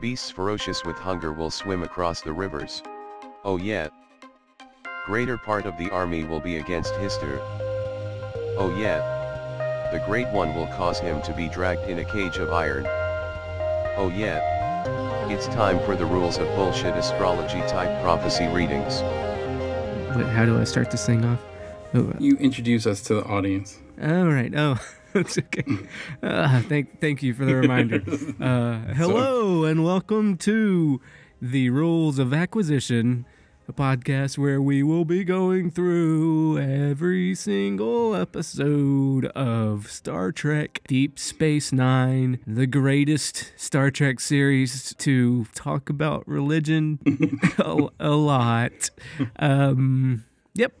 Beasts ferocious with hunger will swim across the rivers. Oh yeah. Greater part of the army will be against Hister. Oh yeah. The Great One will cause him to be dragged in a cage of iron. Oh yeah. It's time for the rules of bullshit astrology type prophecy readings. Wait, how do I start this thing off? Oh, uh, You introduce us to the audience. all right. Oh, it's okay. Uh, thank, thank you for the reminder. Uh, hello and welcome to the Rules of Acquisition, a podcast where we will be going through every single episode of Star Trek Deep Space Nine, the greatest Star Trek series to talk about religion a, a lot. Um, yep.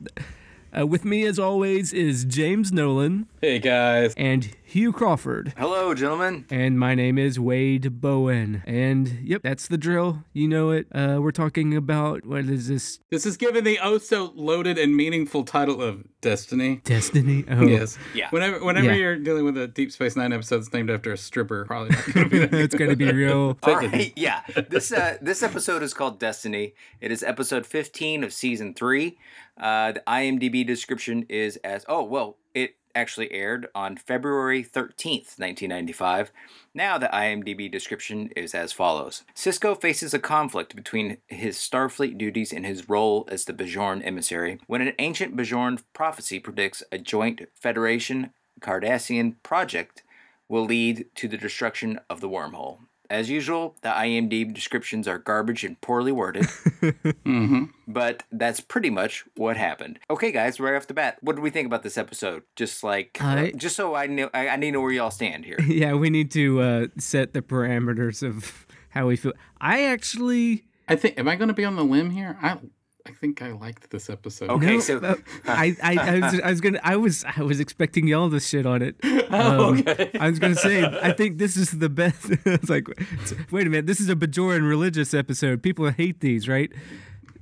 Uh, with me, as always, is James Nolan Hey guys. and Hugh Crawford. Hello, gentlemen. And my name is Wade Bowen. And yep, that's the drill. You know it. Uh, we're talking about what is this? This is given the oh so loaded and meaningful title of Destiny. Destiny? Oh, Yes. Yeah. Whenever whenever Yeah. you're dealing with a Deep Space Nine episode that's named after a stripper, probably not gonna be that it's gonna be real. All right, yeah. This uh, this episode is called Destiny. It is episode 15 of season three. Uh, the IMDb description is as oh well, it actually aired on February 13th, 1995. Now the IMDb description is as follows: Sisko faces a conflict between his Starfleet duties and his role as the Bajoran emissary when an ancient Bajoran prophecy predicts a joint Federation Cardassian project will lead to the destruction of the wormhole. As usual, the IMDb descriptions are garbage and poorly worded, hmm but that's pretty much what happened. Okay, guys, right off the bat, what do we think about this episode? Just like, I- just so I know, I, I need to know where y'all stand here. Yeah, we need to uh, set the parameters of how we feel. I actually. I think am I gonna be on the limb here? I I think I liked this episode. Okay, no, so uh, I, I, I, was, I was gonna, I was, I was expecting y'all to shit on it. Oh, Um, okay. I was gonna say, I think this is the best. it's like, wait a minute, this is a Bajoran religious episode. People hate these, right?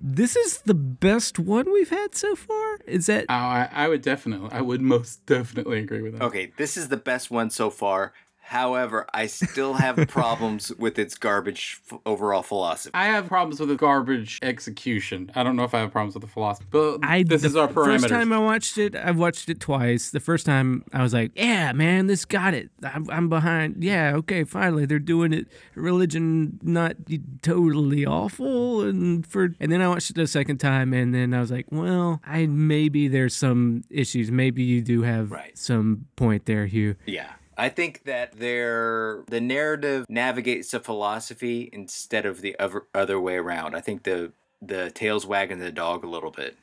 This is the best one we've had so far. Is that? Oh, I, I would definitely I would most definitely agree with that. okay, this is the best one so far. However, I still have problems with its garbage f- overall philosophy. I have problems with the garbage execution. I don't know if I have problems with the philosophy, but I this the is our parameters. First time I watched it, I've watched it twice. The first time I was like, "Yeah, man, this got it. I'm, I'm behind. Yeah, okay, finally they're doing it. Religion not totally awful." And for and then I watched it a second time, and then I was like, "Well, I maybe there's some issues. Maybe you do have Right. some point there, Hugh." Yeah. I think that their the narrative navigates the philosophy instead of the other other way around. I think the the tail's wagging the dog a little bit.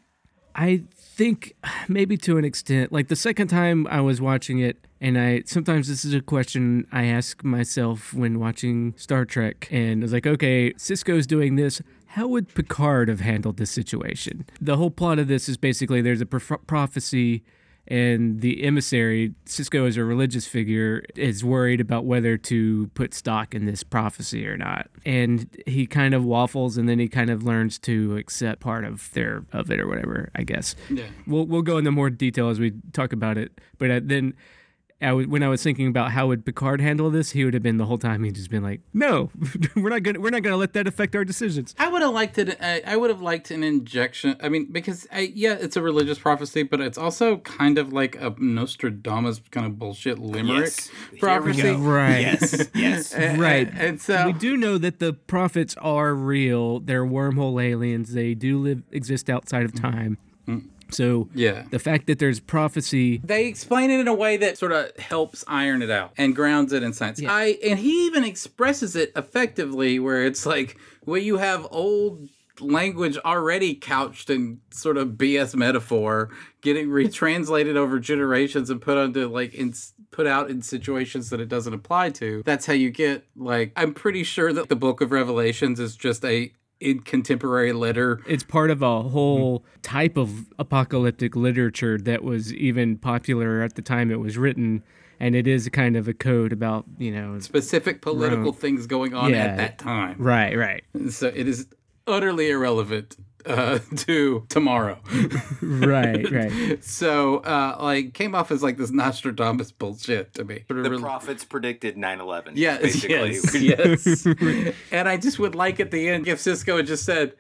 I think maybe to an extent, like the second time I was watching it, and I sometimes this is a question I ask myself when watching Star Trek, and I was like, okay, Sisko's doing this. How would Picard have handled this situation? The whole plot of this is basically there's a prophecy, and the emissary, Sisko as a religious figure, is worried about whether to put stock in this prophecy or not. And he kind of waffles and then he kind of learns to accept part of their of it or whatever, I guess. Yeah. We'll we'll go into more detail as we talk about it. But uh, then I was, when I was thinking about how would Picard handle this, he would have been the whole time he'd just been like, "No, we're not gonna we're not gonna let that affect our decisions." I would have liked it. I, I would have liked an injection. I mean, because I, yeah, it's a religious prophecy, but it's also kind of like a Nostradamus kind of bullshit limerick Yes. Here we prophecy. go. Right. Yes. Yes. Right. And, and so we do know that the prophets are real. They're wormhole aliens. They do live exist outside of mm-hmm. time. Mm-hmm. So yeah. the fact that there's prophecy, They explain it in a way that sort of helps iron it out and grounds it in science. Yeah. I and he even expresses it effectively where it's like where you have old language already couched in sort of BS metaphor getting retranslated over generations and put onto like in put out in situations that it doesn't apply to. That's how you get like I'm pretty sure that the book of Revelations is just a in contemporary letter it's part of a whole type of apocalyptic literature that was even popular at the time it was written. And it is kind of a code about, you know, specific political things going on Yeah. at that time. right, right. So it is utterly irrelevant uh, to tomorrow. right, right. so, uh, like, came off as like this Nostradamus bullshit to me. Sort The really- prophets predicted 9/11. Yes, basically. yes, yes. and I just would like at the end if Sisko had just said,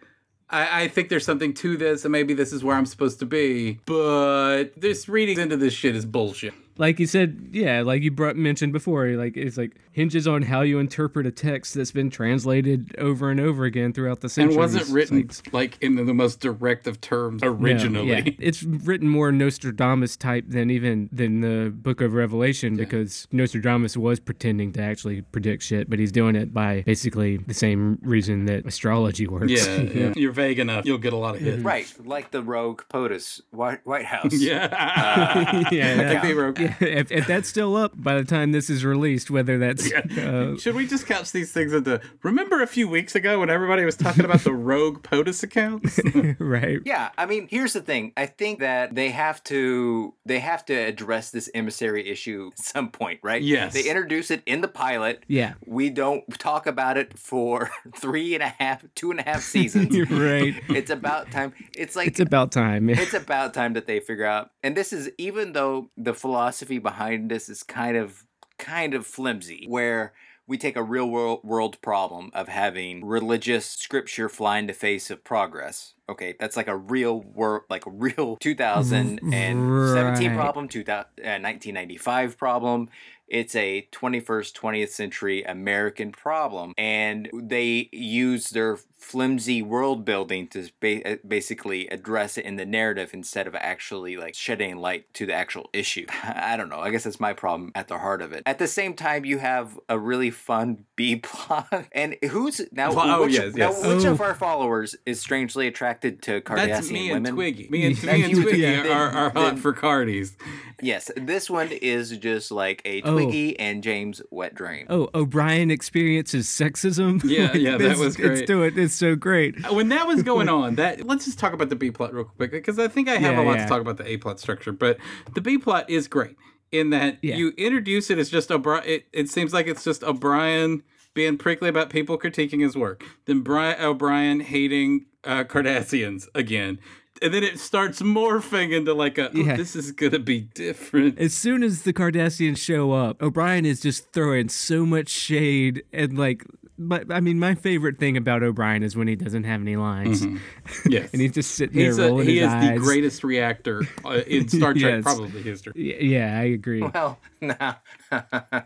I, I think there's something to this, and maybe this is where I'm supposed to be, but this reading into this shit is bullshit. Like you said, yeah, like you brought, mentioned before, like it's like hinges on how you interpret a text that's been translated over and over again throughout the And centuries. wasn't written like, like, in the most direct of terms no, originally. yeah. It's written more Nostradamus type than even than the Book of Revelation because Nostradamus was pretending to actually predict shit, but he's doing it by basically the same reason that astrology works. Yeah, yeah. You're vague enough, you'll get a lot of hits. Right, like the rogue POTUS White, White House. Yeah. Uh, yeah, I that- think they wrote. if, if that's still up by the time this is released, whether that's uh, Should we just couch these things into? Remember a few weeks ago when everybody was talking about the rogue POTUS accounts? right, Yeah, I mean, here's the thing. I think that they have to they have to address this emissary issue at some point, right? Yes. They introduce it in the pilot. yeah, We don't talk about it for three and a half, two and a half seasons. right. it's about time. It's like It's about time. Yeah. it's about time that they figure out. And this is even though the philosophy behind this is kind of kind of flimsy, where we take a real world world problem of having religious scripture fly in the face of progress. Okay, that's like a real world, like a real 2017 Right. problem, 2000, uh, 1995 problem. It's a 21st, 20th century American problem. And they use their flimsy world building to ba- uh, basically address it in the narrative instead of actually like shedding light to the actual issue. I don't know. I guess that's my problem at the heart of it. At the same time, you have a really fun B plot. And who's now, Oh, which, yes, now yes. which Oh. of our followers is strangely attracted to Cardassian That's me and women? Twiggy. Me and, Yeah. me and You- Twiggy yeah. are, are hot Then- for Cardis. Yes, this one is just like a Oh. Twiggy and James wet dream. Oh, O'Brien experiences sexism. Yeah, Like, yeah, that this- was It's great. doing. It's so great. When that was going on, that let's just talk about the B plot real quick because I think I have Yeah, a lot yeah. to talk about the A plot structure. But the B plot is great in that Yeah. you introduce it as just O'Brien. It, it seems like it's just O'Brien being prickly about people critiquing his work. Then Brian O'Brien hating uh, Cardassians again. And then it starts morphing into like a, oh, Yeah. this is gonna be different. As soon as the Cardassians show up, O'Brien is just throwing so much shade and like. But I mean, my favorite thing about O'Brien is when he doesn't have any lines, Yes, and he's just sitting He's there a, rolling he his is eyes. the greatest reactor uh, in Star Trek Yes. probably history. Y- Yeah, I agree. Well, nah.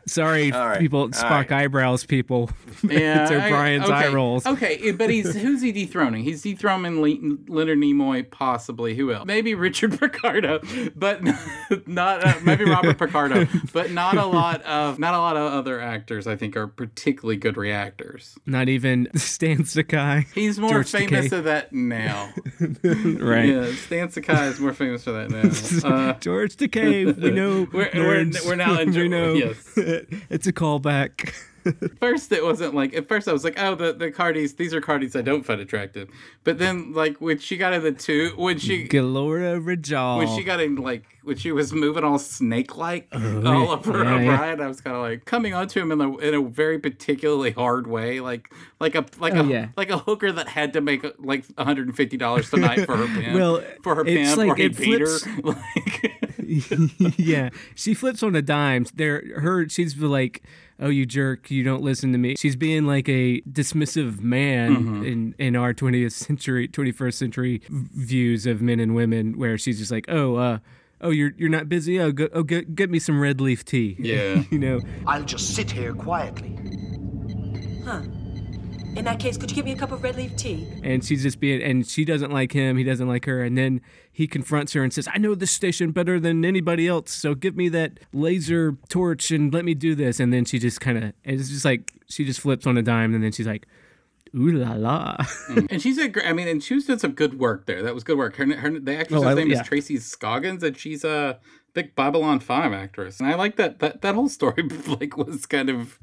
Sorry, right, people, Spock right. eyebrows people. Yeah, it's O'Brien's I, okay, eye rolls. Okay, eh, but he's who's he dethroning? He's dethroning Le- Leonard Nimoy, possibly. Who else? Maybe Richard Picardo, but not uh, maybe Robert Picardo, but not a lot of not a lot of other actors. I think are particularly good reactors. Not even Stan Sakai. He's more George famous for that now. right. Yeah, Stan Sakai is more famous for that now. Uh, George Takei, we know. We're- we're- we're we enjoy- know. yes. it's a callback. first it wasn't like at first I was like, oh the the Cardis these are Cardis I don't find attractive. But then like when she got in the two when she Galora Rajal. when she got in like when she was moving all snake like oh, all over yeah, yeah. I was kind of like coming onto him in a in a very particularly hard way, like like a like Oh, a yeah. like a hooker that had to make like one hundred and fifty dollars tonight for her pimp. Well, for her pimp, like or he it beat her. flips- Like, yeah, she flips on a dime. There, her, she's like, "Oh, you jerk! You don't listen to me." She's being like a dismissive man Mm-hmm. in in our 20th century, 21st century views of men and women, where she's just like, "Oh, uh, oh, you're you're not busy. Oh, go, oh, get, get me some red leaf tea." yeah. you know, I'll just sit here quietly. Huh. In that case, could you give me a cup of red leaf tea? and she's just being, and she doesn't like him. He doesn't like her, and then he confronts her and says, "I know this station better than anybody else. So give me that laser torch and let me do this." And then she just kind of, it's just like she just flips on a dime, and then she's like, "Ooh la la." And she's a great. I mean, and she was doing some good work there. That was good work. Her, her oh, the actress's Oh, I- name yeah. is Tracy Scoggins, and she's a big Babylon Five actress. And I like that. That that whole story like was kind of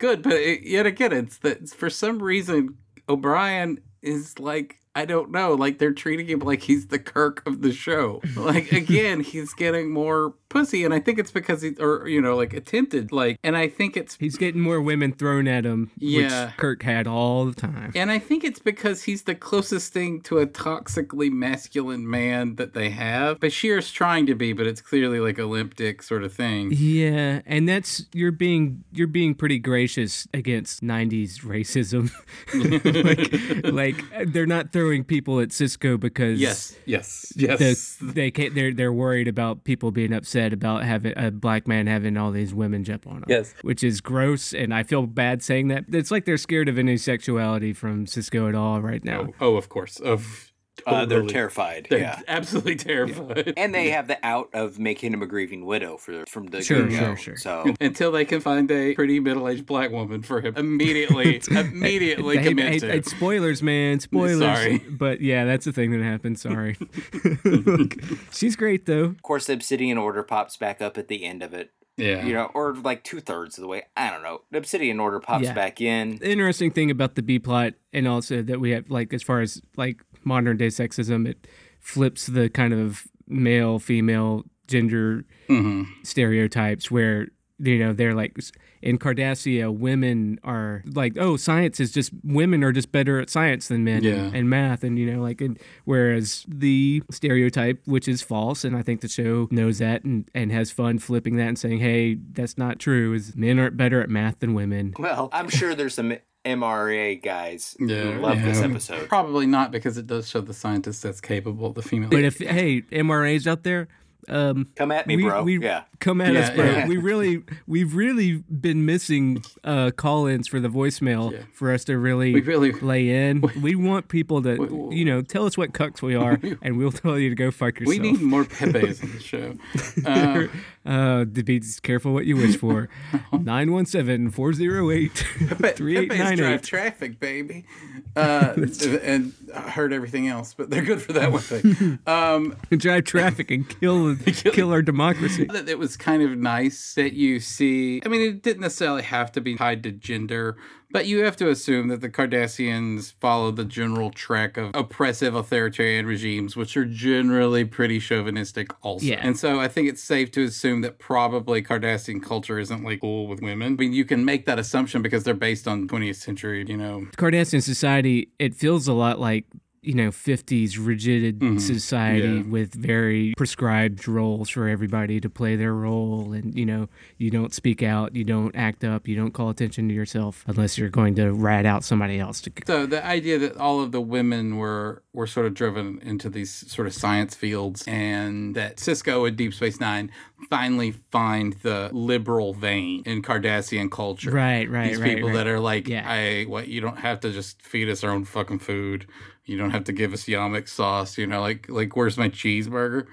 good. But it, yet again, it's that for some reason O'Brien is like. I don't know. Like they're treating him like he's the Kirk of the show. Like again, he's getting more pussy, and I think it's because he, or you know, like attempted, like, and I think it's He's getting more women thrown at him, Yeah. which Kirk had all the time. And I think it's because he's the closest thing to a toxically masculine man that they have. Bashir's trying to be, but it's clearly like a limp dick sort of thing. Yeah, and that's you're being you're being pretty gracious against '90s racism. like, like they're not throwing people at Sisko because Yes, yes, the, yes. they can't, they're they're worried about people being upset about having a black man having all these women jump on him. Yes. which is gross, and I feel bad saying that. It's like they're scared of any sexuality from Sisko at all right now. oh, oh, of course. Of Uh, they're terrified. They're yeah. absolutely terrified. And they have the out of making him a grieving widow for from the Sure, get-go. sure, sure. So Until they can find a pretty middle-aged black woman for him immediately, immediately Hey, commit hey, to. hey, spoilers, man. Spoilers. Sorry. But yeah, that's the thing that happened. Sorry. Look, she's great though. of course the Obsidian Order pops back up at the end of it. yeah, You know, or like two thirds of the way. I don't know. The Obsidian Order pops Yeah. back in. The interesting thing about the B plot, and also that we have, like, as far as like modern day sexism, it flips the kind of male female gender hmm stereotypes where you know they're like in Cardassia, women are like, oh, science is just women are just better at science than men Yeah. and, and math, and you know, like, and, whereas the stereotype, which is false, and I think the show knows that and and has fun flipping that and saying, hey, that's not true, is men aren't better at math than women. Well, I'm sure there's some MRA guys Yeah, who love this episode. Probably not because it does show the scientist that's capable, the female. But if hey, MRAs out there, um, Come at me, we, bro. we yeah. come at Yeah, us, bro. yeah. We really, we've really been missing uh, call-ins for the voicemail Yeah. for us to really, We really- lay in. We want people to, you know, tell us what cucks we are, and we'll tell you to go fuck yourself. we need more Pepes on the show. Uh, uh, to be careful what you wish for. 917-408-3898. Drive traffic, baby. Uh, and I heard everything else, but they're good for that one thing. Um, drive traffic and kill kill our democracy. that it was kind of nice that you see. I mean, it didn't necessarily have to be tied to gender, but you have to assume that the Cardassians follow the general track of oppressive authoritarian regimes, which are generally pretty chauvinistic, also. Yeah. And so I think it's safe to assume that probably Cardassian culture isn't like cool with women. I mean, you can make that assumption because they're based on 20th century, you know. Cardassian society, it feels a lot like you know 50s rigid society Mm-hmm. Yeah. with very prescribed roles for everybody to play their role and you know you don't speak out you don't act up you don't call attention to yourself unless you're going to rat out somebody else to So the idea that all of the women were were sort of driven into these sort of science fields, and that Sisko and Deep Space Nine finally find the liberal vein in Cardassian culture. Right, right, These right, people right. that are like, Yeah. I what you don't have to just feed us our own fucking food. You don't have to give us yamok sauce. You know, like like where's my cheeseburger?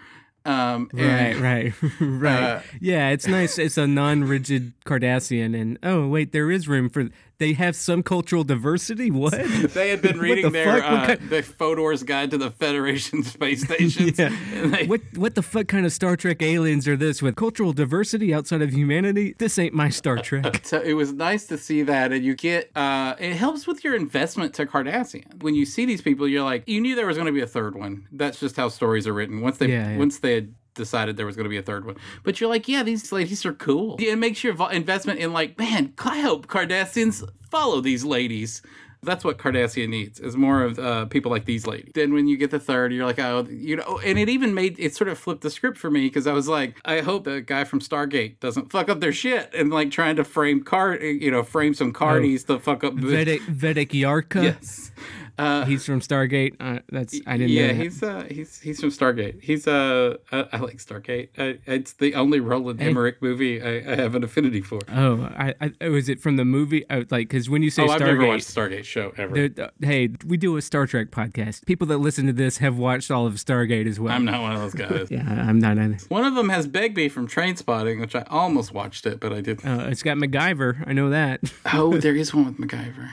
Um, Right, and- right, right. Uh, yeah, it's nice. It's a non-rigid Cardassian, and oh wait, there is room for. They have some cultural diversity. What? They had been reading the their uh, kind- the Fodor's Guide to the Federation space stations. Yeah. they- What what the fuck kind of Star Trek aliens are this with cultural diversity outside of humanity? This ain't my Star Trek. So it was nice to see that, and you get uh, it helps with your investment to Cardassian. When you see these people, you're like, you knew there was going to be a third one. That's just how stories are written. Once they Yeah, yeah. once they had decided there was going to be a third one, but you're like, yeah, these ladies are cool. It makes your investment in like, man, I hope Cardassians follow these ladies. That's what Cardassian needs is more of uh, people like these ladies. Then when you get the third, you're like, oh, you know, and it even made it sort of flipped the script for me because I was like, I hope the guy from Stargate doesn't fuck up their shit and like trying to frame card, you know, frame some cardies to fuck up. Vedek Vedek Yarka. yes. Uh, He's from Stargate. Uh, that's I didn't yeah, he's uh, he's he's from Stargate. He's uh, I, I like Stargate. I, it's the only Roland Emmerich movie I, I have an affinity for. Oh, I, I oh, is it from the movie? Oh, like because when you say oh, I've never Stargate, watched Stargate show ever. hey, we do a Star Trek podcast. People that listen to this have watched all of Stargate as well. I'm not one of those guys. Yeah, I'm not. either. One of them has Begbie from Trainspotting, which I almost watched it, but I didn't. Uh, it's got MacGyver. I know that. Oh, there is one with MacGyver.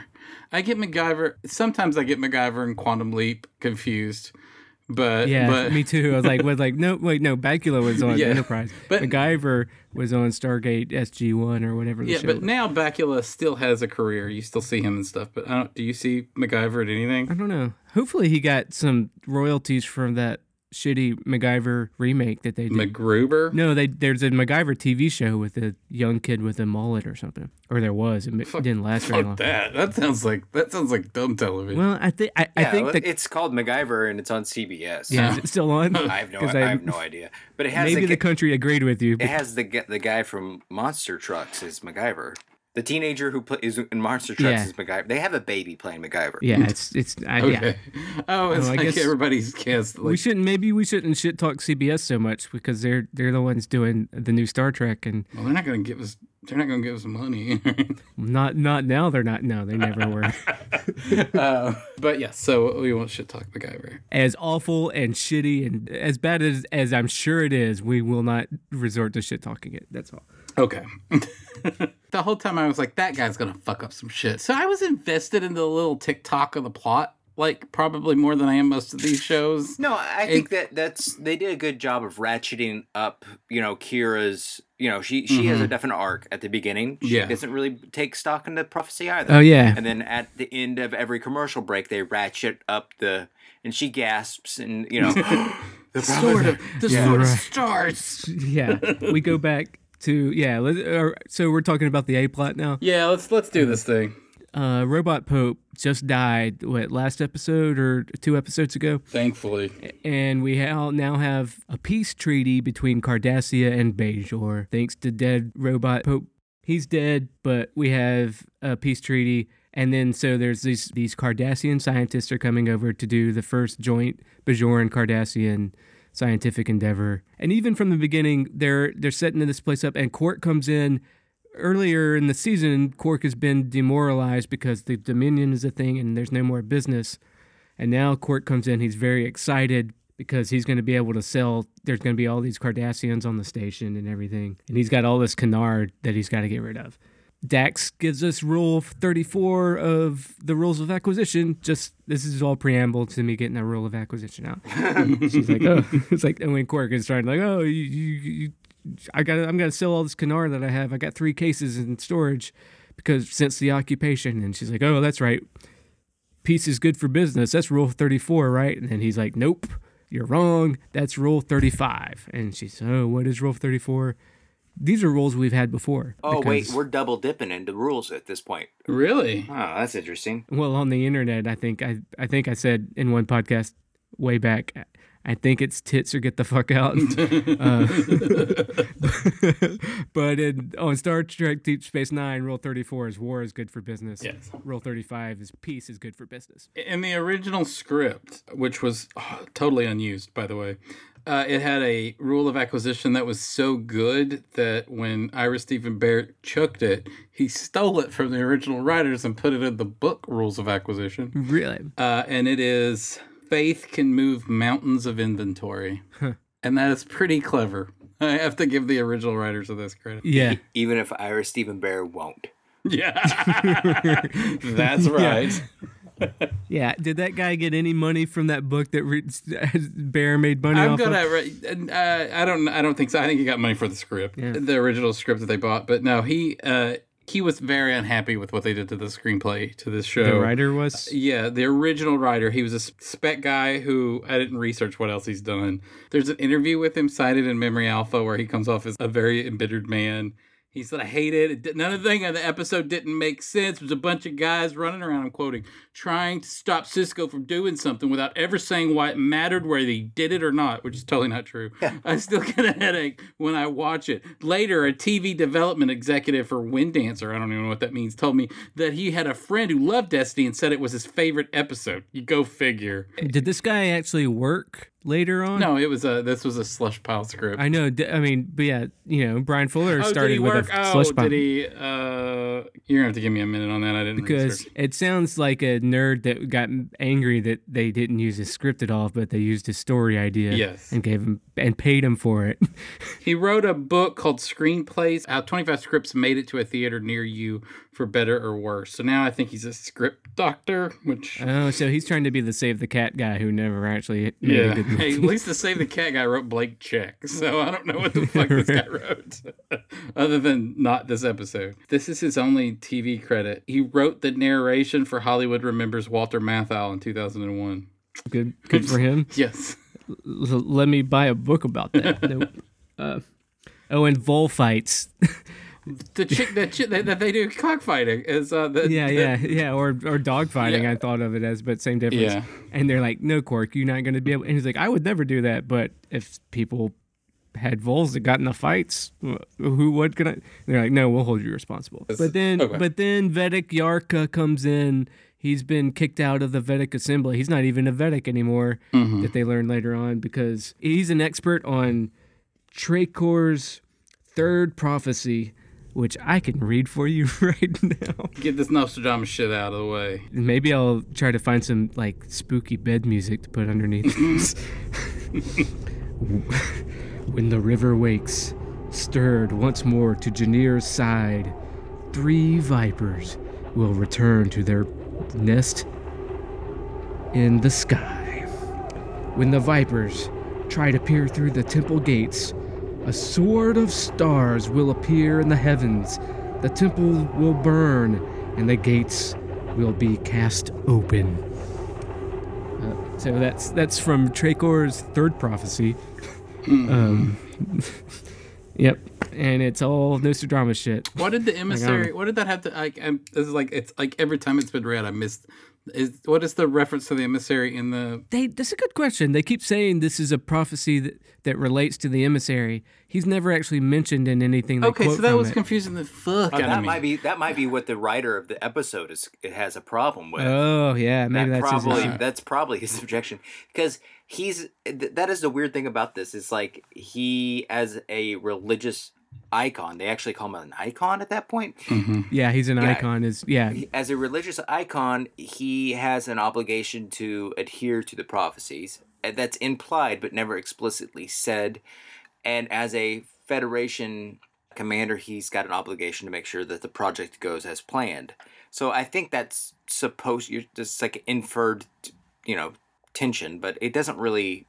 I get MacGyver. Sometimes I get MacGyver and Quantum Leap confused, but Yeah, but me too. I was like, was like, no, wait, no. Bakula was on Yeah, Enterprise, but- MacGyver was on Stargate SG One or whatever. The yeah, but was. now Bakula still has a career. You still see him and stuff. But I don't. Do you see MacGyver at anything? I don't know. Hopefully, he got some royalties from that shitty MacGyver remake that they did. MacGruber. no, they there's a MacGyver TV show with a young kid with a mullet or something, or there was. It didn't last very long. That. That sounds like that sounds like dumb television. Well, I think I, I think well, that it's called MacGyver and it's on CBS. yeah, is it still on? I have no, 'Cause I, have no idea. But it has Maybe the, the country agreed with you. it has the the guy from Monster Trucks is MacGyver. The teenager who plays in Monster Trucks Yeah. is MacGyver. They have a baby playing MacGyver. yeah, it's it's I, yeah. Oh, it's Oh, I like guess- everybody's guessed. Like, we shouldn't. Maybe we shouldn't shit talk CBS so much because they're they're the ones doing the new Star Trek, and well, they're not going to give us. They're not going to give us money. not not now. They're not. No, they never were. uh, but yeah, so we won't shit talk MacGyver. as awful and shitty and as bad as as I'm sure it is, we will not resort to shit talking it. That's all. Okay. The whole time I was like, that guy's gonna fuck up some shit. So I was invested in the little TikTok of the plot, like probably more than I am most of these shows. No, I think that that's they did a good job of ratcheting up. You know, Kira's. You know, she she has a definite arc at the beginning. She Mm-hmm. Yeah. doesn't really take stock in the prophecy either. Oh yeah, And then at the end of every commercial break, they ratchet up the, and she gasps, and you know, The sword of the sword of right. stars. yeah. We go back to yeah. Let, uh, so we're talking about the A plot now. Yeah, let's let's do this thing. Uh, Robot Pope just died. What last episode or two episodes ago? Thankfully. and we ha- now have a peace treaty between Cardassia and Bajor. Thanks to dead robot Pope, he's dead, but we have a peace treaty. And then so there's these these Cardassian scientists are coming over to do the first joint Bajoran Cardassian scientific endeavor. And even from the beginning, they're they're setting this place up, and Quark comes in. Earlier in the season, Quark has been demoralized because the Dominion is a thing and there's no more business. And now Quark comes in. He's very excited because he's going to be able to sell. There's going to be all these Cardassians on the station and everything. And he's got all this kanar that he's got to get rid of. Dax gives us rule 34 of the rules of acquisition. Just this is all preamble to me getting that rule of acquisition out. She's like, oh, it's like, and when Quark is trying, like, oh, you, you, you I got, I'm gonna sell all this kanar that I have. I got three cases in storage because since the occupation. And she's like, oh, that's right peace is good for business. That's rule 34, right? And then he's like, nope, you're wrong. That's rule 35. And she's, oh, what is rule 34? These are rules we've had before. oh wait, we're double dipping into rules at this point. Really? Oh, that's interesting. well on the internet. I think I, I think I said in one podcast way back. I think it's tits or get the fuck out. uh, but in, on Star Trek Deep Space Nine, Rule 34 is war is good for business. Yes. Rule 35 is peace is good for business. In the original script, which was oh, totally unused, by the way, uh, it had a rule of acquisition that was so good that when Ira Steven Behr chucked it, he stole it from the original writers and put it in the book rules of acquisition. Really? Uh, and it is faith can move mountains of inventory. and that is pretty clever. I have to give the original writers of this credit. Yeah. Even if Ira Steven Behr won't. Yeah. That's right. Yeah, did that guy get any money from that book that re- Behr made money I'm off gonna. of? Uh, I don't. I don't think so. I think he got money for the script, Yeah. the original script that they bought. But no, he uh, he was very unhappy with what they did to the screenplay to this show. The writer was. Yeah, the original writer. He was a spec guy who I didn't research what else he's done. There's an interview with him cited in Memory Alpha where he comes off as a very embittered man. He said, I hate it. it. did- None of the thing of the episode didn't make sense. It was a bunch of guys running around, I'm quoting, trying to stop Sisko from doing something without ever saying why it mattered whether he did it or not, which is totally not true. I still get a headache when I watch it. Later, a TV development executive for Windancer, I don't even know what that means, told me that he had a friend who loved Destiny and said it was his favorite episode. You go figure. Did this guy actually work later on? No, it was a this was a slush pile script. I know. d- I mean, but yeah, you know, Bryan Fuller Oh, started with a oh, slush pile. did he? Uh, you're gonna have to give me a minute on that. I didn't Because it sounds like a nerd that got angry that they didn't use his script at all, but they used his story idea Yes. and gave him and paid him for it. He wrote a book called Screenplays. How 25 scripts made it to a theater near you for better or worse. So now I think he's a script doctor, which. oh, so he's trying to be the save the cat guy who never actually made a yeah. good movie. Hey, at least the Save the Cat guy wrote Blank Check. So I don't know what the fuck this guy wrote, other than not this episode. This is his only TV credit. He wrote the narration for Hollywood Remembers Walter Matthau in 2001. good, good for him. Yes. l- let me buy a book about that. nope. Uh, oh, and vole fights. The chick that chick that, they do cockfighting is uh the, yeah, the- yeah, yeah, or or dog fighting. Yeah. I thought of it as, but same difference. Yeah. And they're like, "No, Quark, you're not going to be able." And he's like, "I would never do that." But if people had voles that got in the fights, who would? Can I? They're like, "No, we'll hold you responsible." But then, okay. but then Vedek Yarka comes in. He's been kicked out of the Vedek Assembly. He's not even a Vedek anymore. Mm-hmm. That they learn later on because he's an expert on Trakor's third prophecy. Which I can read for you right now. get this Nostradamus shit out of the way. Maybe I'll try to find some like spooky bed music to put underneath this. when the river wakes, stirred once more to Janir's side, three vipers will return to their nest in the sky. When the vipers try to peer through the temple gates, a sword of stars will appear in the heavens. The temple will burn, and the gates will be cast open. Uh, so that's that's from Trakor's third prophecy. um, yep, and it's all Nostradamus shit. What did the emissary? What did that have to? Like, I'm, this is like it's like every time it's been read, I missed. Is what is the reference to the emissary in the? They that's a good question. They keep saying this is a prophecy that, that relates to the emissary. He's never actually mentioned in anything. They Okay, quote so that from was it. confusing the fuck oh, out of that me. might be that might be what the writer of the episode is it has a problem with. Oh yeah, maybe that that's probably issue. that's probably his objection because he's th- that is the weird thing about this is like he as a religious icon. They actually call him an icon at that point. Mm-hmm. Yeah, he's an Yeah. icon. Is yeah, as a religious icon he has an obligation to adhere to the prophecies eh, that's implied but never explicitly said. And as a federation commander he's got an obligation to make sure that the project goes as planned. So i think that's supposed you're just like inferred you know tension but it doesn't really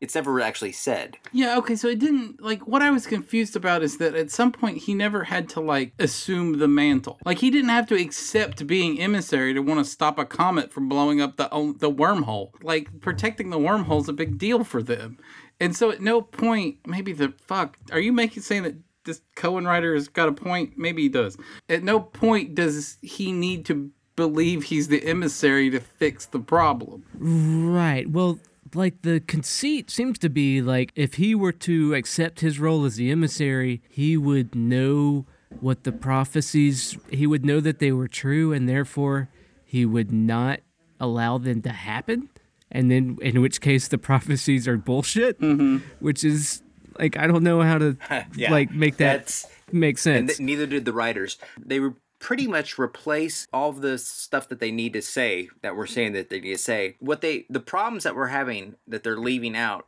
it's never actually said Yeah, okay, so it didn't like what I was confused about is that at some point he never had to like assume the mantle. Like he didn't have to accept being emissary to want to stop a comet from blowing up the the wormhole. Like protecting the wormhole's a big deal for them. And so at no point maybe the fuck are you making saying that this Cohen writer has got a point? Maybe he does. At no point does he need to believe he's the emissary to fix the problem. Right. Well, like the conceit seems to be like if he were to accept his role as the emissary, he would know what the prophecies, he would know that they were true and therefore he would not allow them to happen. And then in which case the prophecies are bullshit, mm-hmm. which is like I don't know how to Yeah, like make that that's- make and sense. th- neither did the writers they were pretty much replace all of the stuff that they need to say that we're saying that they need to say. What they the problems that we're having that they're leaving out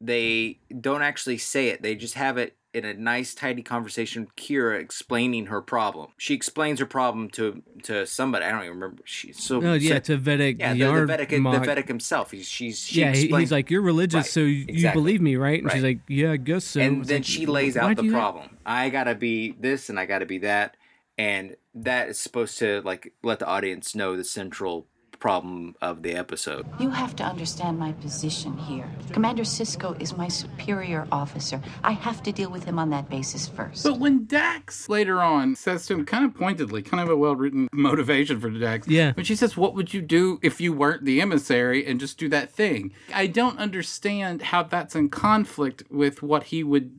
they don't actually say it. They just have it in a nice tidy conversation with kira explaining her problem. She explains her problem to to somebody. I don't even remember. She's so oh yeah, so- to Vedek yeah the, the vedek the vedek himself. He's she's she yeah, he, explains- he's like, "You're religious, Right, so you exactly. believe me, right?" And she's like, "Yeah, I guess so." and then like, she lays out the you do that?" problem. I gotta be this and I gotta be that, and that is supposed to like let the audience know the central problem of the episode. You have to understand my position here. Commander Sisko is my superior officer. I have to deal with him on that basis first. But when Dax later on says to him, kind of pointedly, kind of a well written motivation for Dax. Yeah. When she says, What would you do if you weren't the emissary and just do that thing? I don't understand how that's in conflict with what he would.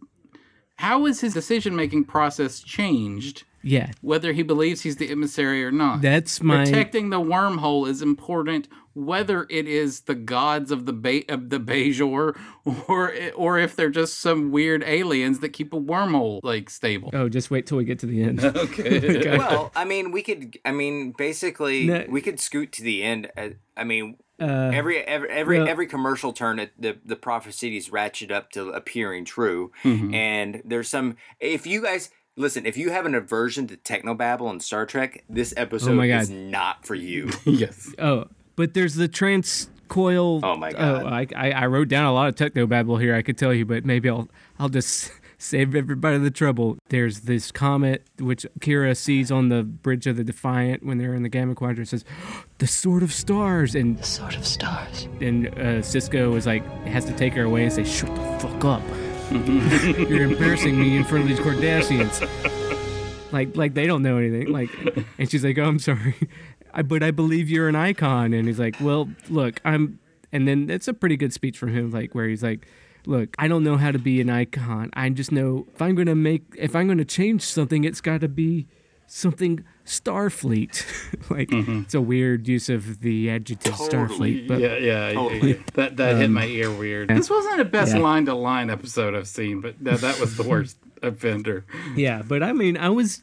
How is his decision making process changed? Yeah, Whether he believes he's the emissary or not. that's my Protecting the wormhole is important, whether it is the gods of the ba- of the Bajor, or or if they're just some weird aliens that keep a wormhole like stable. Oh, just wait till we get to the end. Okay. well, I mean, we could. I mean, basically, No. we could scoot to the end. uh, I mean. Uh, Every every every, well- every commercial turn, it, the the prophecies ratchet up to appearing true, Mm-hmm. and there's some. If you guys listen, if you have an aversion to technobabble and Star Trek, this episode Oh my is not for you. yes. oh, but there's the transcoil. Oh my God. I, I I wrote down a lot of techno babble here. I could tell you, but maybe I'll I'll just Save everybody the trouble. There's this comet which Kira sees on the bridge of the Defiant when they're in the Gamma Quadrant. Says, "The Sword of Stars," and The sort of stars. and uh, Sisko is like has to take her away and say, "Shut the fuck up! You're embarrassing me in front of these Cardassians." Like, like they don't know anything. Like, and she's like, "Oh, I'm sorry, I, but I believe you're an icon." And he's like, "Well, look, I'm." And then it's a pretty good speech from him, like where he's like, "Look, I don't know how to be an icon. I just know if I'm gonna make, if I'm gonna change something, it's got to be something Starfleet." like, mm-hmm. it's a weird use of the adjective Starfleet, but yeah, yeah, Totally. yeah. That that hit um, my ear weird. This wasn't the best line to line episode I've seen, but that, that was the worst offender. Yeah, but I mean, I was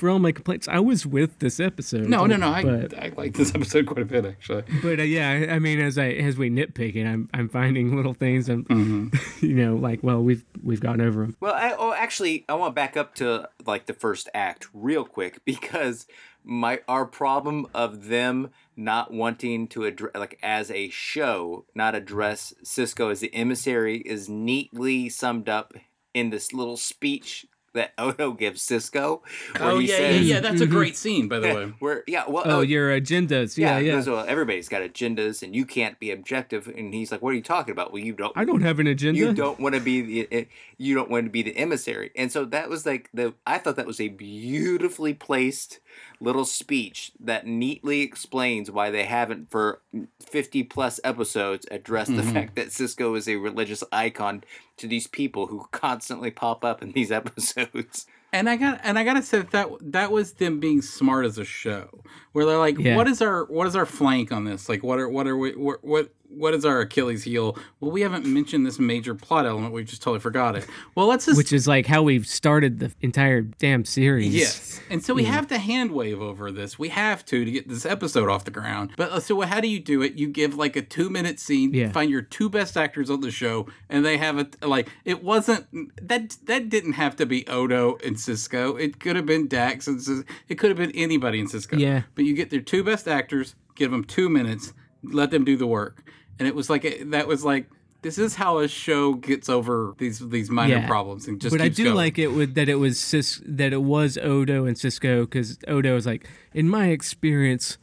for all my complaints, I was with this episode. No, no, no. I But, I like this episode quite a bit actually. but uh, yeah, I- I mean, as I as we nitpick it, I'm I'm finding little things. I'm, Mm-hmm. you know, like well, we've we've gotten over them. Well, I, oh, actually, I want to back up to like the first act real quick because my our problem of them not wanting to address like as a show not address Sisko as the emissary is neatly summed up in this little speech that Odo gives Sisko. Where Oh he yeah, says, yeah, yeah. That's a great scene, by the way. Where yeah, well, Oh, oh, your agendas. yeah, Yeah, yeah. well, everybody's got agendas, and you can't be objective. And he's like, "What are you talking about? Well, you don't. I don't have an agenda. You don't want to be the eh, you don't want to be the emissary, and so that was like the I thought that was a beautifully placed little speech that neatly explains why they haven't for fifty plus episodes addressed the mm-hmm. fact that Sisko is a religious icon to these people who constantly pop up in these episodes. And I got and I gotta say that, that that was them being smart as a show, where they're like, Yeah. what is our what is our flank on this? Like, what are what are we what what what is our Achilles heel? Well, we haven't mentioned this major plot element. We just totally forgot it. Well, let's just Which is like how we've started the entire damn series. Yes. And so we have to hand wave over this. We have to to get this episode off the ground. But uh, so how do you do it? You give like a two minute scene, Yeah. find your two best actors on the show, and they have it like it wasn't that that didn't have to be Odo and Sisko. It could have been Dax and Cis- it could have been anybody in Sisko. Yeah. But you get their two best actors, give them two minutes, let them do the work. And it was like a, that was like this is how a show gets over these these minor Yeah. problems and just but I do going. like it with that it was Cis, that it was Odo and Sisko because Odo is like, in my experience,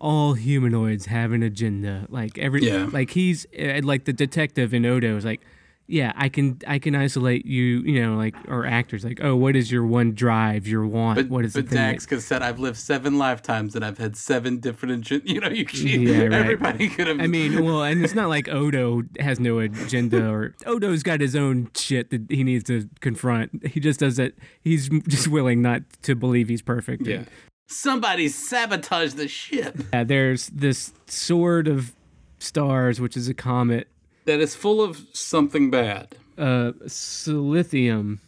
all humanoids have an agenda. Like every, Yeah. like he's uh, like the detective in Odo is like, yeah, I can I can isolate you, you know, like or actors like, oh, what is your one drive, your want? But, what is the but thing? that- Dax could said I've lived seven lifetimes and I've had seven different you know you can, Yeah, right. everybody could have I mean, well, and it's not like Odo has no agenda or Odo's got his own shit that he needs to confront. He just does it. He's just willing not to believe he's perfect. yeah somebody sabotaged the ship Yeah, there's this sword of stars, which is a comet, that is full of something bad uh, silithium.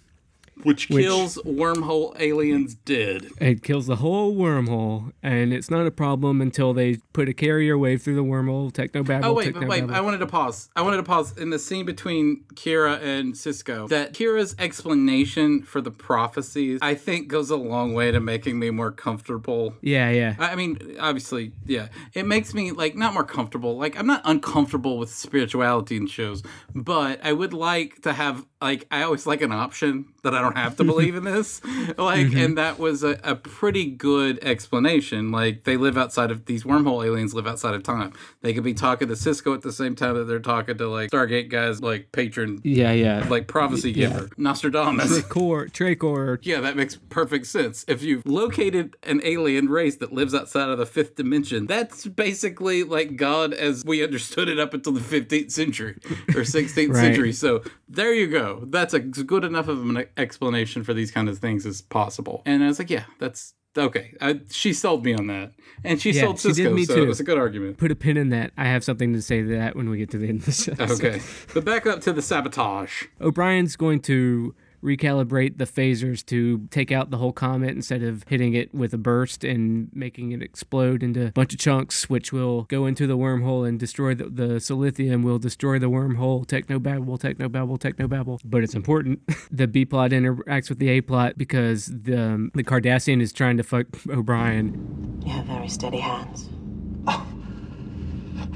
Which Which- kills wormhole aliens dead It kills the whole wormhole, and it's not a problem until they put a carrier wave through the wormhole. Technobabble. Oh wait, but wait! I wanted to pause. I wanted to pause in the scene between Kira and Sisko. That Kira's explanation for the prophecies, I think, goes a long way to making me more comfortable yeah, yeah. I I mean, obviously, yeah. It makes me like not more comfortable. Like I'm not uncomfortable with spirituality in shows, but I would like to have like I always like an option that I don't have to believe in this. Like, mm-hmm. and that was a, a pretty good explanation. Like they live outside of these wormhole aliens live outside of time. They could be talking to Sisko at the same time that they're talking to like Stargate guys, like patron, Yeah, yeah. like prophecy giver, Nostradamus. Tricor, Tricor. Yeah, that makes perfect sense. If you've located an alien race that lives outside of the fifth dimension, that's basically like God as we understood it up until the 15th century or 16th Right. century. So there you go. That's a good enough of an explanation for these kind of things as possible. And I was like, yeah, that's okay. I, she sold me on that. And she Yeah, sold she did me so too. it was a good argument. Put a pin in that. I have something to say to that when we get to the end of the show. Okay. but back up to the sabotage. O'Brien's going to recalibrate the phasers to take out the whole comet instead of hitting it with a burst and making it explode into a bunch of chunks, which will go into the wormhole and destroy the, the silithium, will destroy the wormhole. Technobabble, technobabble, technobabble. But it's important. the B plot interacts with the A plot because the, um, the Cardassian is trying to fuck O'Brien. You have very steady hands.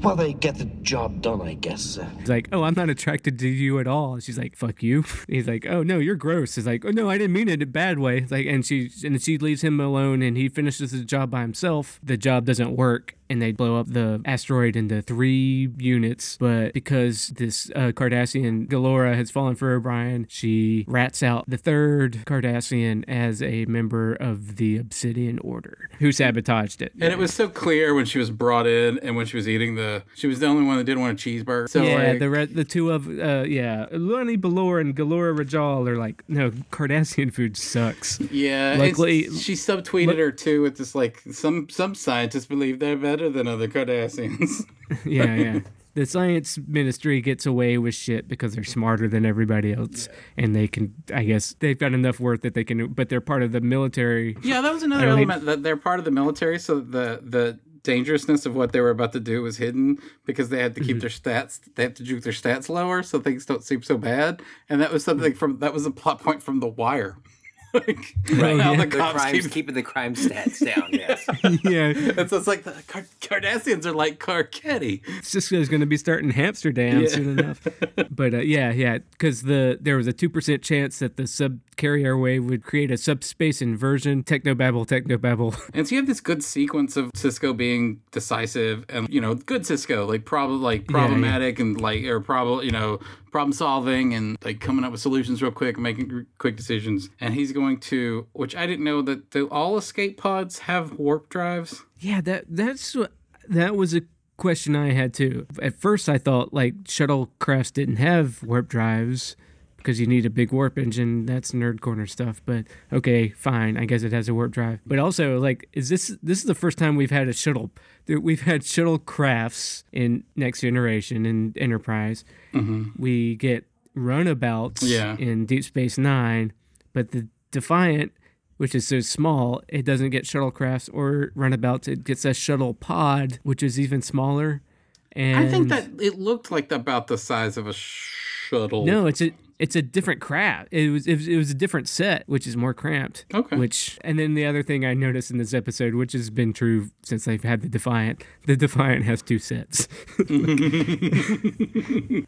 Well, they get the job done, I guess. He's like, "Oh, I'm not attracted to you at all." She's like, "Fuck you." He's like, "Oh no, you're gross." He's like, "Oh no, I didn't mean it in a bad way." Like, and she and she leaves him alone, and he finishes the job by himself. The job doesn't work, and they blow up the asteroid into three units. But because this uh, Cardassian Galora has fallen for O'Brien, she rats out the third Cardassian as a member of the Obsidian Order, who sabotaged it. And it was so clear when she was brought in and when she was eating the. She was the only one that didn't want a cheeseburger. So yeah, like, the re- the two of uh yeah, Lani Balor and Galora Rajal are like, no, Cardassian food sucks. Yeah, Luckily- she subtweeted her too with this like some some scientists believe they're better than other Cardassians. yeah, yeah. The science ministry gets away with shit because they're smarter than everybody else, and they can. I guess they've got enough worth that they can. But they're part of the military. yeah, that was another I mean- element that they're part of the military, so the the dangerousness of what they were about to do was hidden because they had to keep mm-hmm. their stats. They have to juke their stats lower so things don't seem so bad, and that was something from that was a plot point from The Wire. Like, Right, how yeah. the The cops crimes keep keeping the crime stats down. Yes. yeah, And so it's like the Car- Cardassians are like Carcetti. Sisko's going to be starting Hamsterdam Yeah. soon enough. But uh, yeah, yeah, because the there was a two percent chance that the sub carrier wave would create a subspace inversion. Technobabble, technobabble. And so you have this good sequence of Sisko being decisive and you know good Sisko like problem like yeah. problematic and like or problem you know problem solving and like coming up with solutions real quick making quick decisions. And he's going to which I didn't know that do all escape pods have warp drives. Yeah, that that's that was a question I had too. At first, I thought like shuttlecrafts didn't have warp drives because you need a big warp engine. That's nerd corner stuff. But okay, fine. I guess it has a warp drive. But also, like, is this this is the first time we've had a shuttle? We've had shuttle crafts in Next Generation and Enterprise. Mm-hmm. We get runabouts Yeah. in Deep Space Nine, but the Defiant which is so small, it doesn't get shuttlecrafts or runabouts. It gets a shuttle pod, which is even smaller. And I think that it looked like about the size of a shuttle. no, it's a it's a different craft. It was, it was it was a different set, which is more cramped. Okay. Which and then the other thing I noticed in this episode, which has been true since they've had the Defiant, the Defiant has two sets.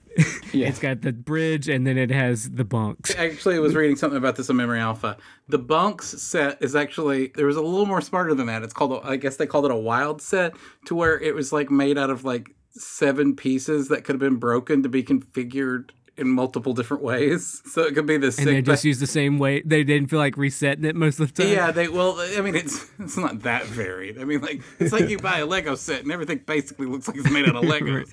Yeah. It's got the bridge and then it has the bunks. Actually, I was reading something about this on Memory Alpha. The bunks set is actually there was a little more smarter than that. It's called a, I guess they called it a wild set to where it was like made out of like seven pieces that could have been broken to be configured in multiple different ways. So it could be the same. And they just bay- use the same way. They didn't feel like resetting it most of the time. yeah, they well. I mean, it's it's not that varied. I mean, like it's like you buy a Lego set and everything basically looks like it's made out of Legos.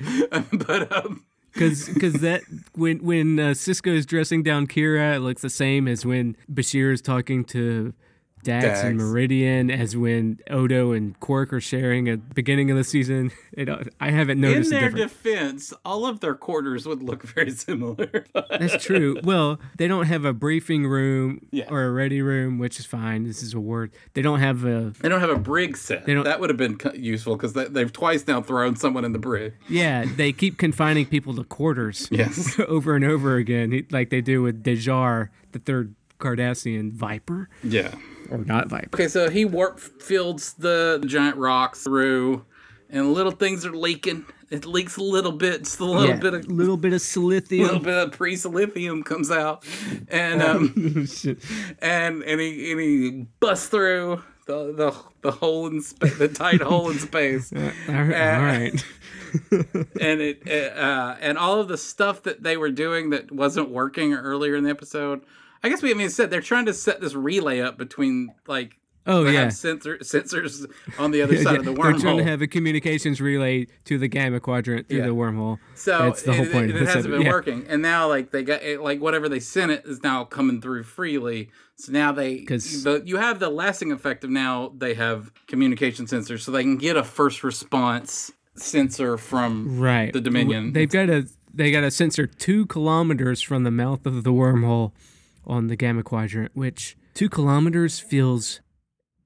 but um, Because that when when uh, Sisko is dressing down Kira, it looks the same as when Bashir is talking to Dax, and Meridian, as when Odo and Quark are sharing at the beginning of the season. It, I haven't noticed a their difference. defense, all of their quarters would look very similar. That's true. Well, they don't have a briefing room Yeah. or a ready room, which is fine. This is a word. They don't have a They don't have a brig set. They don't- That would have been useful because they've twice now thrown someone in the brig. yeah. They keep confining people to quarters. Yes. over and over again, like they do with Dejar, the third Cardassian Viper, Yeah. Or not Viper. Okay, so he warp fields the giant rocks through, and little things are leaking. It leaks a little bit, just a little Yeah, bit of little bit of silithium. little bit of pre-silithium comes out, and um, and and he and he busts through the the, the hole in space, the tight hole in space. All right. all right. and it uh, and all of the stuff that they were doing that wasn't working earlier in the episode. I guess we I mean said they're trying to set this relay up between like Oh yeah. sensor, sensors on the other side of the wormhole. They're trying to have a communications relay to the gamma quadrant through Yeah. the wormhole. So that's the whole it, point. It, it hasn't been Yeah. working, and now like they got it, like whatever they sent it is now coming through freely. So now they 'Cause- the, you have the lasting effect of now they have communication sensors, so they can get a first response sensor from Right. the Dominion. They've got a they got a sensor two kilometers from the mouth of the wormhole on the gamma quadrant, which two kilometers feels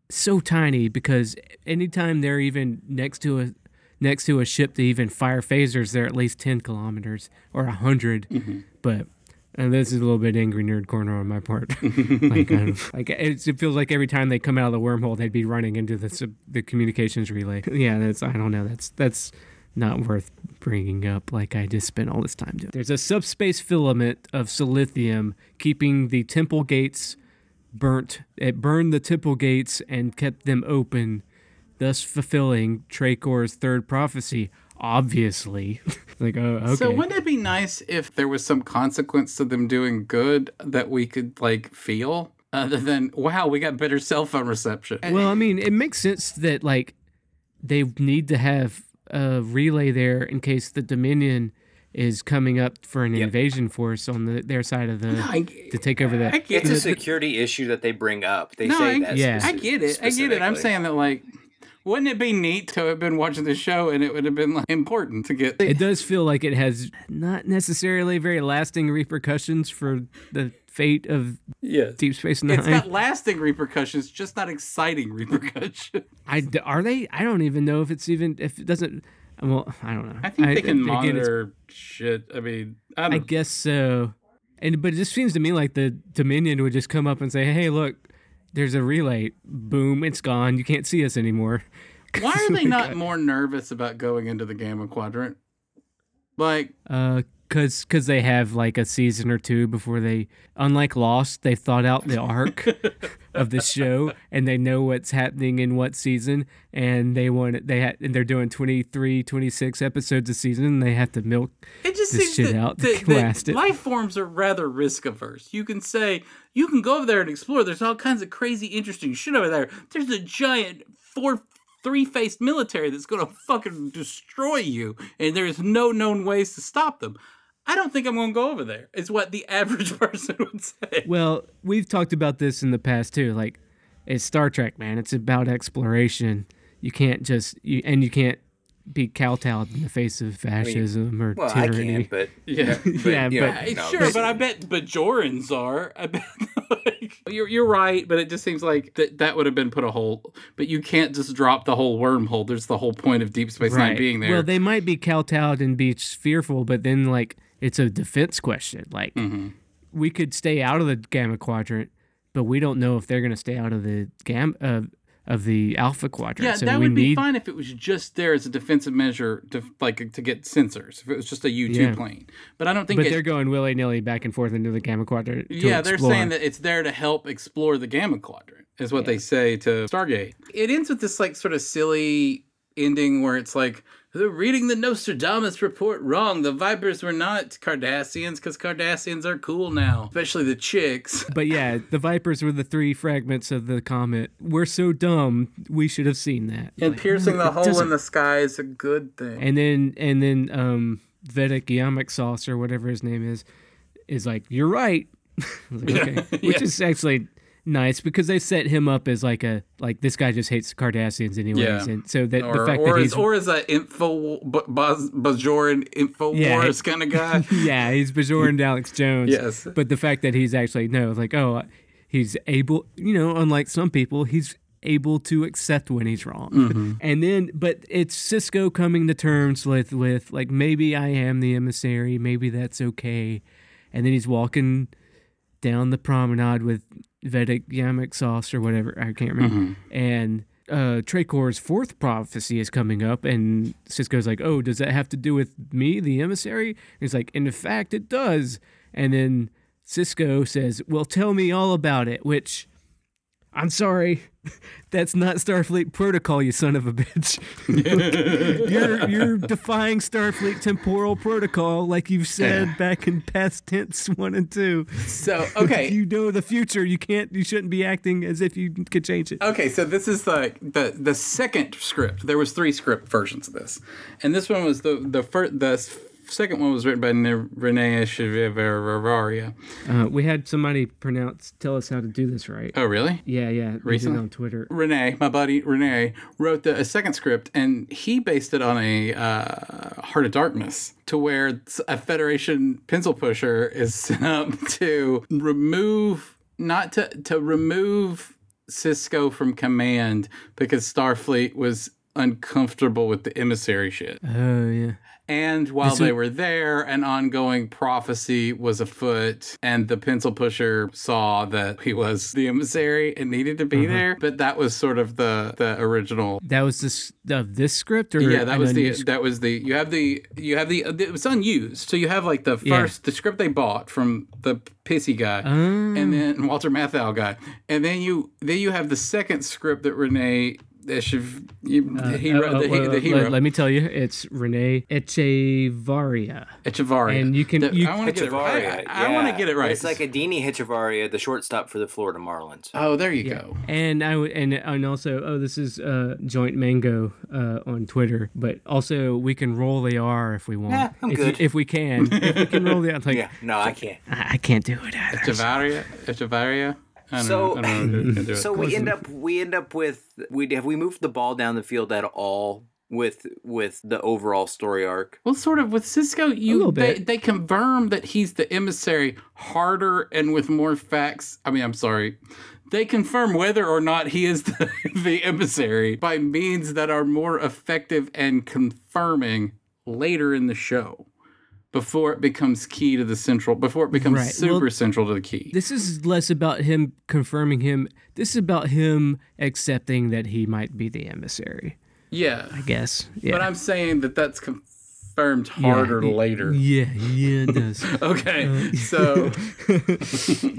so tiny because anytime they're even next to a next to a ship to even fire phasers, they're at least ten kilometers or a 100 Mm-hmm. But and this is a little bit angry nerd corner on my part. like, um, like it's, it feels like every time they come out of the wormhole, they'd be running into the the communications relay. Yeah, that's I don't know. That's that's not worth bringing up like I just spent all this time doing. There's a subspace filament of silithium keeping the temple gates burnt. It burned the temple gates and kept them open, thus fulfilling Trakor's third prophecy. Obviously, like oh okay. So wouldn't it be nice if there was some consequence to them doing good that we could like feel, other than wow, we got better cell phone reception? Well, I mean, it makes sense that like they need to have a relay there in case the Dominion is coming up for an invasion force on the, their side of the I- to take over I that. get It's a it. security issue that they bring up. They No, say I- that. Yeah. I get it. I get it. I'm saying that like. Wouldn't it be neat to have been watching the show and it would have been like important to get It does feel like it has not necessarily very lasting repercussions for the fate of yes. Deep Space Nine. It's got lasting repercussions, just not exciting repercussions. I d- are they? I don't even know if it's even if it doesn't. Well, I don't know. I think they can again, it's- monitor shit. I mean, I I don't. guess so. And but it just seems to me like the Dominion would just come up and say, "Hey, look, there's a relay. Boom, it's gone. You can't see us anymore." Why are they not more nervous about going into the Gamma Quadrant? Like, Uh, cause, cause they have like a season or two before they, unlike Lost, they thought out the arc of the show and they know what's happening in what season and they want they had and they're doing 23, 26 episodes a season and they have to milk it just this seems shit that, out to that- that life forms are rather risk averse. You can say you can go over there and explore. There's all kinds of crazy, interesting shit over there. There's a giant four. Three faced military that's gonna fucking destroy you, and there's no known ways to stop them. I don't think I'm gonna go over there, is what the average person would say. Well, we've talked about this in the past too. Like, it's Star Trek, man. It's about exploration. You can't just you and you can't be kowtowed in the face of fascism or Well, I tyranny. can't, but Yeah. Yeah, you but- know, Hey, no, sure, but I bet Bajorans are. I bet like, you're you're right, but it just seems like that that would have been put a hole. But you can't just drop the whole wormhole. There's the whole point of Deep Space Nine being there. Well, they might be kowtowed and be fearful, but then like it's a defense question. Like Mm-hmm. we could stay out of the gamma quadrant, but we don't know if they're going to stay out of the gamma uh, of the alpha quadrant. yeah, so that we would be need fine if it was just there as a defensive measure to like to get sensors. If it was just a U two Yeah. plane, but I don't think. but it, they're going willy nilly back and forth into the gamma quadrant. to yeah, they're explore. saying that it's there to help explore the Gamma Quadrant, is what they say to Stargate. It ends with this like sort of silly ending where it's like they're reading the Nostradamus report wrong. The Vipers were not Cardassians because Cardassians are cool now, especially the chicks. But yeah, the Vipers were the three fragments of the comet. We're so dumb, we should have seen that. And Like, piercing the hole in the sky is a good thing. And then and then um Vedek yamok sauce or whatever his name is is like, You're right. Like, okay. Which is actually nice because they set him up as like a like this guy just hates Cardassians anyways. Yeah. And so that or, the fact or, that as, he's or as a info Baz, Bajoran info Yeah. wars kind of guy. yeah, he's Bajoran Alex Jones. Yes. But the fact that he's actually no, like, oh, he's able, you know, unlike some people, he's able to accept when he's wrong. Mm-hmm. And then, but it's Sisko coming to terms with with like maybe I am the emissary, maybe that's okay. And then he's walking down the promenade with Vedek yamok sauce or whatever I can't remember, and. Uh, Trakor's fourth prophecy is coming up, and Sisko's like, "Oh, does that have to do with me, the emissary?" And he's like, "In fact, it does." And then Sisko says, "Well, tell me all about it." Which, I'm sorry, that's not Starfleet protocol, you son of a bitch. you're you're defying Starfleet temporal protocol, like you've said back in past tense one and two. So okay, if you know the future. You can't. You shouldn't be acting as if you could change it. Okay, so this is like the the second script. There was three script versions of this, and this one was the the first. The second one was written by Ne- Renee Echevarria. Uh, we had somebody pronounce tell us how to do this right. Oh, really? Yeah, yeah. we did it Recently? on Twitter. Renee, my buddy Renee, wrote the, a second script, and he based it on a uh, Heart of Darkness, to where a Federation pencil pusher is sent up to remove, not to to remove Sisko from command because Starfleet was uncomfortable with the emissary shit. Oh yeah. And while they were there, an ongoing prophecy was afoot, and the pencil pusher saw that he was the emissary and needed to be Mm-hmm. there. But that was sort of the the original. That was this of this script or Yeah, that was the unused that was the you have the you have the it was unused. So you have like the Yeah. first the script they bought from the pissy guy, Ah. and then Walter Matthau guy, and then you then you have the second script that Renee. Eschiv- you- he Oh, wrote oh, the, he, the he let, let me tell you, it's Renee Echevarria. Echevarria. and you can- The- you- I want to get it right. Hitchevaria, I, want to get it right. It's like Adeiny Hechavarria, the shortstop for the Florida Marlins. oh, there you go. And I w- and and also oh this is uh, joint mango uh, on Twitter, but also we can roll the R if we want. Nah, I'm if, you- good. if we can, if we can roll the R. Like Yeah, no, I can't. I, I can't do it either. Echevarria. Echevarria. I don't So- know. Don't know. I can't do it. So we end up we end up with we have we moved the ball down the field at all with with the overall story arc. Well, sort of with Sisko, you they, they confirm that he's the emissary harder and with more facts. I mean, I'm sorry. They confirm whether or not he is the, the emissary by means that are more effective and confirming later in the show before it becomes key to the central before it becomes Right. super Well, central to the key. This is less about him confirming him. This is about him accepting that he might be the emissary. yeah. I guess. Yeah. But I'm saying that that's confirmed Yeah, harder y- later. Yeah, yeah, uh, it does. Okay. Uh, so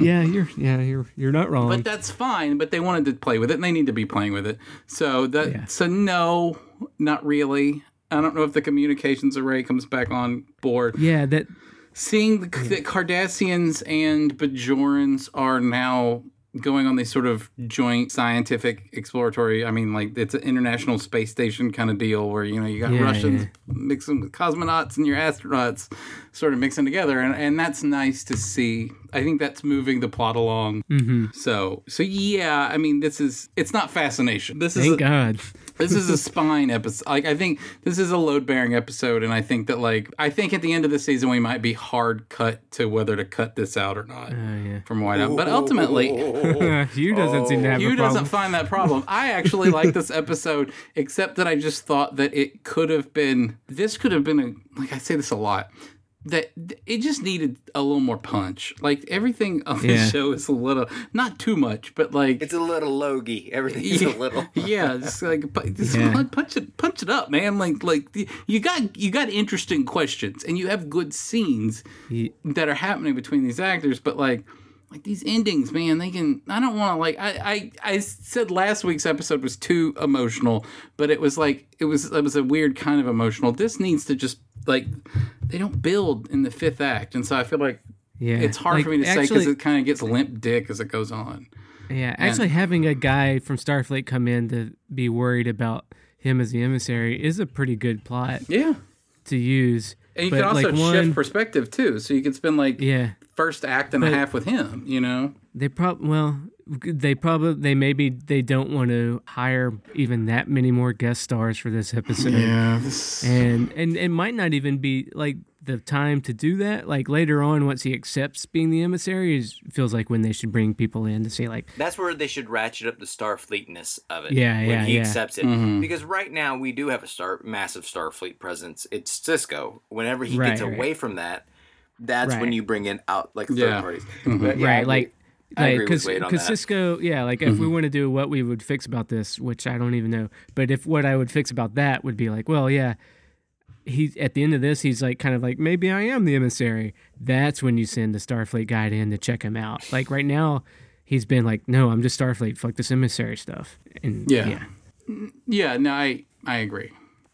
yeah, you're yeah, you're you're not wrong. But that's fine. But they wanted to play with it, and they need to be playing with it. So that Yeah. so no, not really. I don't know if the communications array comes back on board. yeah, that Seeing the, that Cardassians and Bajorans are now going on these sort of joint scientific exploratory. I mean, like it's an international space station kind of deal where you know you got Yeah, Russians yeah. mixing with cosmonauts and your astronauts sort of mixing together, and and that's nice to see. I think that's moving the plot along. Mm-hmm. So so yeah, I mean this is it's not fascination. This is thank a, God. This is a spine episode. Like I think this is a load bearing episode, and I think that like I think at the end of the season we might be hard cut to whether to cut this out or not Oh yeah. from Whiteout. But ultimately, Hugh doesn't seem to have Hugh doesn't find that problem. I actually like this episode, except that I just thought that it could have been. This could have been a. Like I say this a lot. That it just needed a little more punch. Like everything on Yeah. this show is a little, not too much, but like It's a little logy. Everything's a little. yeah, just like just Yeah. punch- punch it, punch it up, man. Like, like you got you got interesting questions, and you have good scenes Ye- that are happening between these actors. But like, like these endings, man, they can. I don't want to like. I, I I said last week's episode was too emotional, but it was like it was it was a weird kind of emotional. This needs to just like they don't build in the fifth act, and so I feel like. Yeah, It's hard Like, for me to say 'cause say because it kind of gets limp dick as it goes on. Yeah, actually having a guy from Starfleet come in to be worried about him as the emissary is a pretty good plot Yeah, to use. and you But, can also like, one, shift perspective too, so you can spend like Yeah, first act and a half with him, you know? they probably well, they probably they maybe they don't want to hire even that many more guest stars for this episode. Yeah. and and it might not even be like the time to do that. Like later on, once he accepts being the emissary, is feels like when they should bring people in to say like, That's where they should ratchet up the Starfleetness of it. Yeah, when yeah, he yeah. accepts it. Mm-hmm. Because right now we do have a star massive Starfleet presence. It's Sisko. Whenever he Right, gets right. away from that, that's when you bring in out like third Yeah. parties. Mhm. But, yeah, right, agree. Like. I agree Because with Wade. Sisko, yeah, like if we want to do what we would fix about this, which I don't even know, but if what I would fix about that would be like, well, yeah, he at the end of this, he's like kind of like maybe I am the emissary. That's when you send the Starfleet guy in to check him out. Like right now, he's been like, no, I'm just Starfleet. Fuck this emissary stuff. And Yeah. yeah, Yeah, no, I I agree.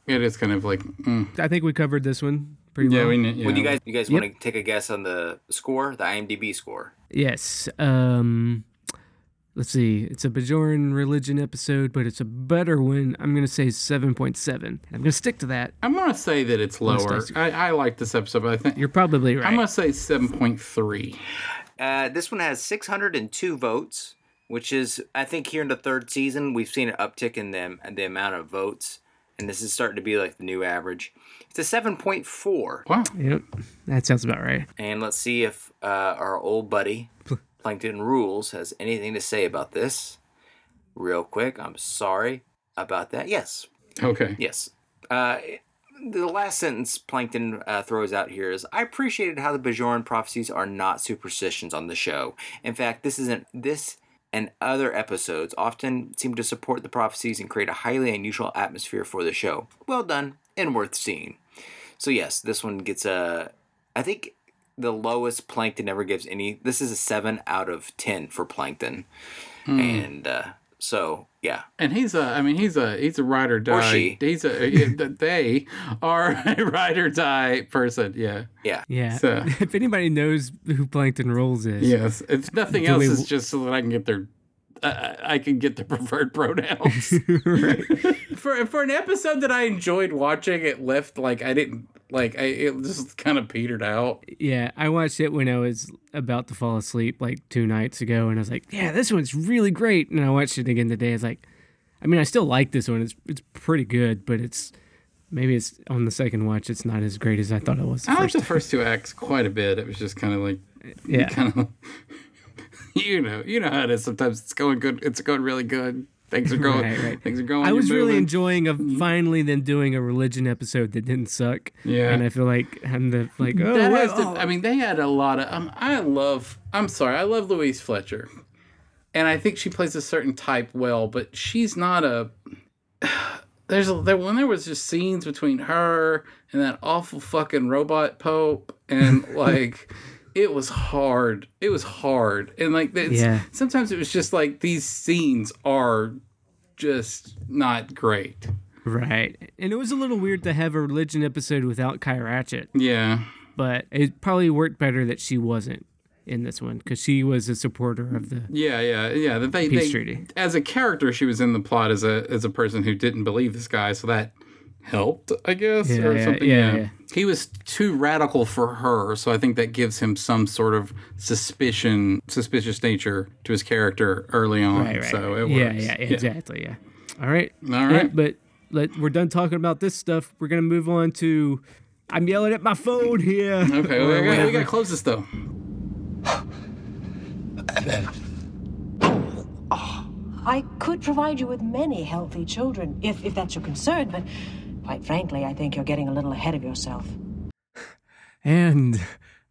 It is kind of like, mm. I think we covered this one pretty yeah, well. we need, yeah. Would you guys you guys Yep. want to take a guess on the score, the IMDb score? Yes. Um let's see. It's a Bajoran religion episode, but it's a better one. I'm gonna say seven point seven. I'm gonna stick to that. I'm going to say that it's lower. I, I like this episode, but I think You're probably right. I'm going to say 7.3. Uh, this one has 602 votes, which is I think here in the third season we've seen an uptick in them and the amount of votes, and this is starting to be like the new average. It's a 7.4, Wow. Yep. That sounds about right. and let's see if uh, our old buddy Plankton Rules has anything to say about this. Real quick, I'm sorry about that. Yes, Okay. Yes. Uh, the last sentence Plankton uh, throws out here is I appreciated how the Bajoran prophecies are not superstitions on the show. In fact, this isn't this and other episodes often seem to support the prophecies and create a highly unusual atmosphere for the show. Well done and worth seeing. So yes, this one gets a I think the lowest Plankton ever gives any. This is a 7 out of 10 for Plankton. And uh, so, yeah. And he's a, I mean, he's a, he's a ride or die. she. He's a, they are a ride or die person. Yeah. Yeah. Yeah. So- if anybody knows who Plankton Rules is, Yes. If nothing else, we- it's just so that I can get their, uh, I can get their preferred pronouns. for for an episode that I enjoyed watching, it left like I didn't like I it just kind of petered out. Yeah, I watched it when I was about to fall asleep like two nights ago, and I was like, "Yeah, this one's really great." And I watched it again today. I was like, I mean, I still like this one. It's it's pretty good, but it's maybe it's on the second watch. It's not as great as I thought it was. I liked the first two acts quite a bit. It was just kind of like yeah, kind of you know you know how it is. Sometimes it's going good. It's going really good. Things are going. Right, right. Things are going. I was really enjoying of finally then doing a religion episode that didn't suck. Yeah. and I feel like I'm the like oh, That has to, oh. I mean, they had a lot of. Um, I love. I'm sorry. I love Louise Fletcher, and I think she plays a certain type well, but she's not a. There's a there when there was just scenes between her and that awful fucking robot pope, and like. It was hard. It was hard, and like Yeah. sometimes it was just like these scenes are just not great. right. And it was a little weird to have a religion episode without Kai Ratched. Yeah, but it probably worked better that she wasn't in this one because she was a supporter of the Yeah, yeah, yeah. They, Peace they treaty. as a character, she was in the plot as a as a person who didn't believe this guy, so that helped, I guess, Yeah, or yeah, something. yeah, yeah. He was too radical for her, so I think that gives him some sort of suspicion, suspicious nature to his character early on. right, right. So it yeah, works. yeah, exactly, yeah. All right. All right. Yeah, but let we're done talking about this stuff. We're gonna move on to. I'm yelling at my phone here. Okay, Or we, got, we gotta close this though. I could provide you with many healthy children, if, if that's your concern, but quite frankly, I think you're getting a little ahead of yourself. And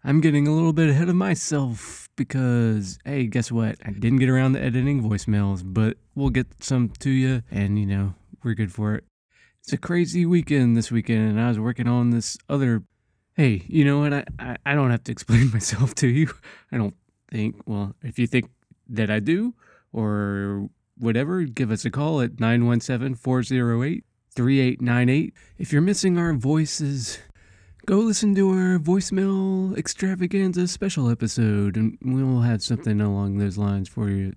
I'm getting a little bit ahead of myself because, hey, guess what? I didn't get around to editing voicemails, but we'll get some to you, and you know, we're good for it. It's a crazy weekend this weekend, and I was working on this other. Hey, you know what? I, I, I don't have to explain myself to you. I don't think. Well, if you think that I do, or whatever, give us a call at 917 408 3898. If you're missing our voices, go listen to our voicemail extravaganza special episode and we'll have something along those lines for you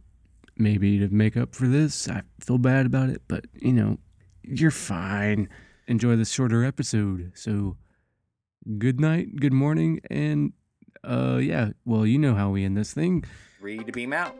maybe to make up for this. I feel bad about it but you know you're fine. Enjoy this shorter episode. So good night good morning and uh yeah well you know how we end this thing. Ready to beam out.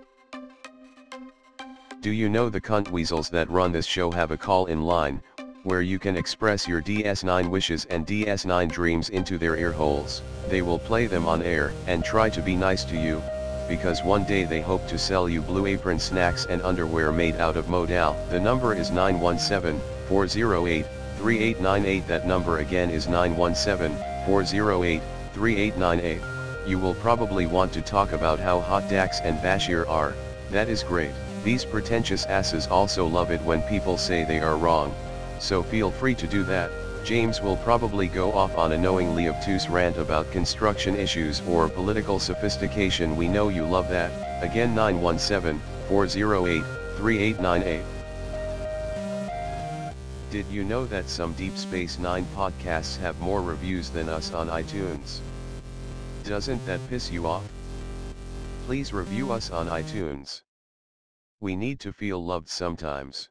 Do you know the cunt weasels that run this show have a call in line, where you can express your DS9 wishes and DS9 dreams into their ear holes. They will play them on air and try to be nice to you, because one day they hope to sell you blue apron snacks and underwear made out of modal. The number is 917-408-3898 that number again is 917-408-3898. You will probably want to talk about how hot Dax and Bashir are, that is great. These pretentious asses also love it when people say they are wrong, so feel free to do that. James will probably go off on a knowingly obtuse rant about construction issues or political sophistication we know you love that, again 917-408-3898. Did you know that some Deep Space Nine podcasts have more reviews than us on iTunes? Doesn't that piss you off? Please review us on iTunes. We need to feel loved sometimes.